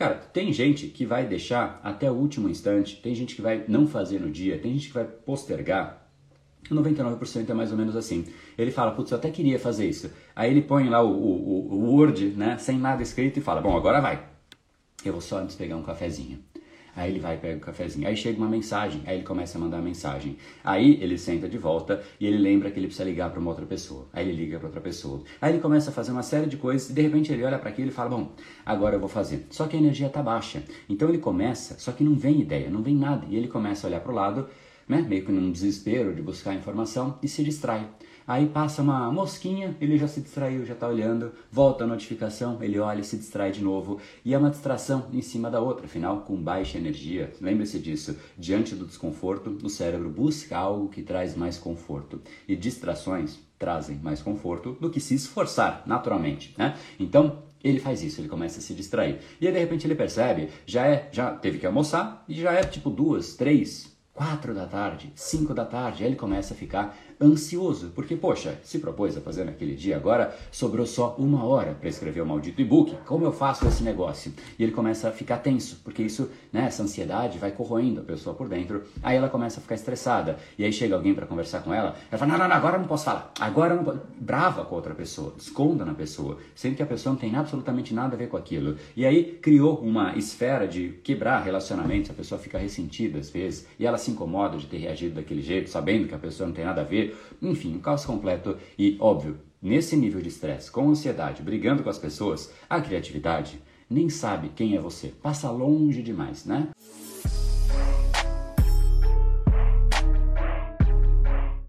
Cara, tem gente que vai deixar até o último instante, tem gente que vai não fazer no dia, tem gente que vai postergar. 99% é mais ou menos assim. Ele fala, putz, eu até queria fazer isso. Aí ele põe lá o, o, o Word, né, sem nada escrito e fala, bom, agora vai. Eu vou só antes pegar um cafezinho. Aí ele vai pega o cafezinho. Aí chega uma mensagem, aí ele começa a mandar mensagem. Aí ele senta de volta e ele lembra que ele precisa ligar para uma outra pessoa. Aí ele liga para outra pessoa. Aí ele começa a fazer uma série de coisas e de repente ele olha para aquilo e fala: "Bom, agora eu vou fazer". Só que a energia está baixa. Então ele começa, só que não vem ideia, não vem nada. E ele começa a olhar para o lado, né, meio que num desespero de buscar informação e se distrai. Aí passa uma mosquinha, ele já se distraiu, já está olhando, volta a notificação, ele olha e se distrai de novo. E é uma distração em cima da outra, afinal, com baixa energia. Lembre-se disso, diante do desconforto, o cérebro busca algo que traz mais conforto. E distrações trazem mais conforto do que se esforçar, naturalmente. Né? Então, ele faz isso, ele começa a se distrair. E aí, de repente ele percebe, já é, já teve que almoçar e já é tipo duas, três, quatro da tarde, cinco da tarde, aí ele começa a ficar ansioso, porque, poxa, se propôs a fazer naquele dia, agora sobrou só uma hora para escrever o maldito e-book, como eu faço esse negócio? E ele começa a ficar tenso, porque isso, né, essa ansiedade vai corroendo a pessoa por dentro, aí ela começa a ficar estressada, e aí chega alguém para conversar com ela, ela fala, não, não, não, agora não posso falar, agora não posso, brava com outra pessoa, esconda na pessoa, sendo que a pessoa não tem absolutamente nada a ver com aquilo, e aí criou uma esfera de quebrar relacionamentos, a pessoa fica ressentida às vezes, e ela incomoda de ter reagido daquele jeito, sabendo que a pessoa não tem nada a ver, enfim, um caos completo e, óbvio, nesse nível de estresse, com ansiedade, brigando com as pessoas, a criatividade nem sabe quem é você, passa longe demais, né?